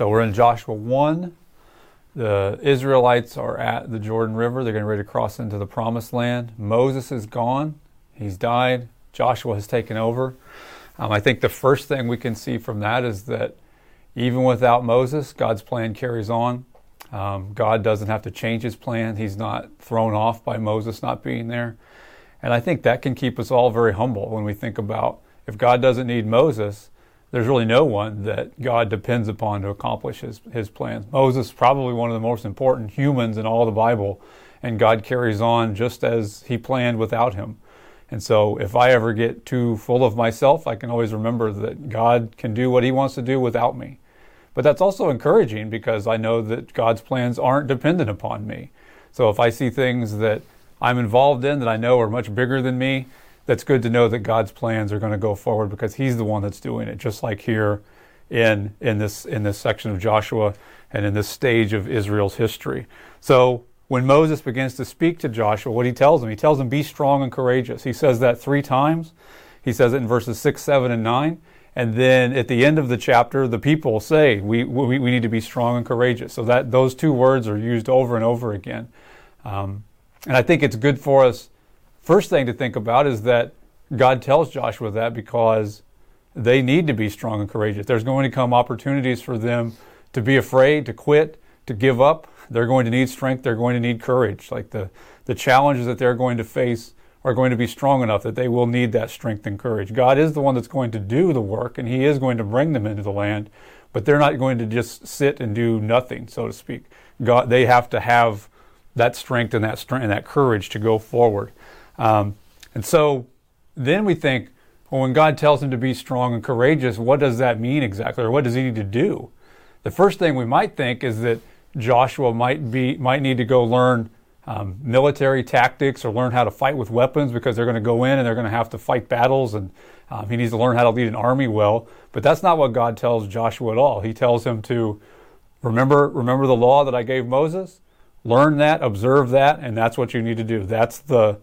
So we're in Joshua 1. The Israelites are at the Jordan River. They're getting ready to cross into the promised land. Moses is gone. He's died. Joshua has taken over. Um, I think the first thing we can see from that is that even without Moses, God's plan carries on. Um, God doesn't have to change his plan. He's not thrown off by Moses not being there. And I think that can keep us all very humble when we think about if God doesn't need Moses, there's really no one that God depends upon to accomplish his, his plans. Moses is probably one of the most important humans in all the Bible, and God carries on just as he planned without him. And so if I ever get too full of myself, I can always remember that God can do what he wants to do without me. But that's also encouraging because I know that God's plans aren't dependent upon me. So if I see things that I'm involved in that I know are much bigger than me, that's good to know that God's plans are going to go forward because He's the one that's doing it. Just like here in in this in this section of Joshua and in this stage of Israel's history. So when Moses begins to speak to Joshua, what he tells him, he tells him, "Be strong and courageous." He says that three times. He says it in verses six, seven, and nine. And then at the end of the chapter, the people say, we, we, we need to be strong and courageous. So that those two words are used over and over again. Um, and I think it's good for us First thing to think about is that God tells Joshua that because they need to be strong and courageous. There's going to come opportunities for them to be afraid, to quit, to give up. They're going to need strength. They're going to need courage. Like the, the challenges that they're going to face are going to be strong enough that they will need that strength and courage. God is the one that's going to do the work, and He is going to bring them into the land, but they're not going to just sit and do nothing, so to speak. God, they have to have that strength and that strength and that courage to go forward. Um, and so then we think, well, when God tells him to be strong and courageous, what does that mean exactly, or what does he need to do? The first thing we might think is that Joshua might be might need to go learn um, military tactics or learn how to fight with weapons because they're going to go in and they're going to have to fight battles, and um, he needs to learn how to lead an army well. But that's not what God tells Joshua at all. He tells him to remember remember the law that I gave Moses, learn that, observe that, and that's what you need to do. That's the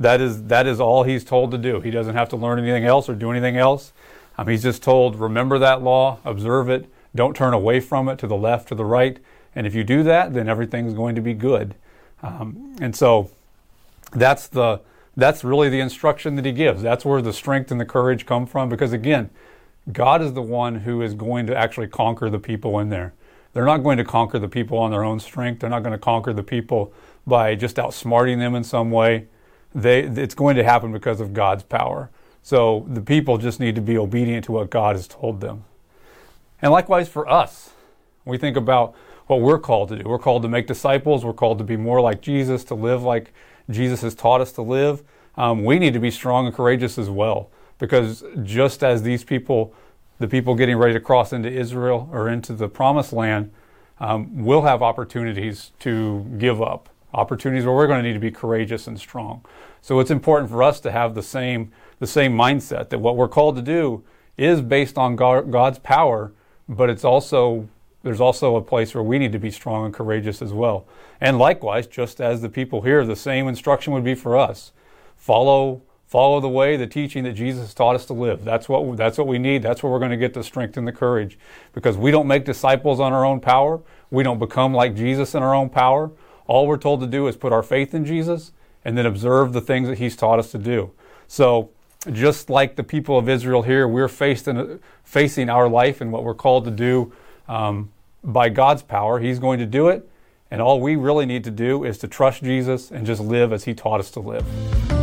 that is that is all he's told to do. He doesn't have to learn anything else or do anything else. Um, he's just told, remember that law, observe it, don't turn away from it to the left, to the right. And if you do that, then everything's going to be good. Um, and so that's the that's really the instruction that he gives. That's where the strength and the courage come from. Because again, God is the one who is going to actually conquer the people in there. They're not going to conquer the people on their own strength. They're not going to conquer the people by just outsmarting them in some way they, it's going to happen because of God's power. So the people just need to be obedient to what God has told them. And likewise for us, we think about what we're called to do. We're called to make disciples. We're called to be more like Jesus, to live like Jesus has taught us to live. Um, we need to be strong and courageous as well, because just as these people, the people getting ready to cross into Israel or into the promised land, um, will have opportunities to give up opportunities where we're going to need to be courageous and strong. So it's important for us to have the same the same mindset that what we're called to do is based on God's power, but it's also there's also a place where we need to be strong and courageous as well. And likewise, just as the people here, the same instruction would be for us. Follow follow the way, the teaching that Jesus taught us to live. That's what that's what we need. That's where we're going to get the strength and the courage because we don't make disciples on our own power. We don't become like Jesus in our own power. All we're told to do is put our faith in Jesus and then observe the things that He's taught us to do. So, just like the people of Israel here, we're faced in, facing our life and what we're called to do um, by God's power. He's going to do it. And all we really need to do is to trust Jesus and just live as He taught us to live.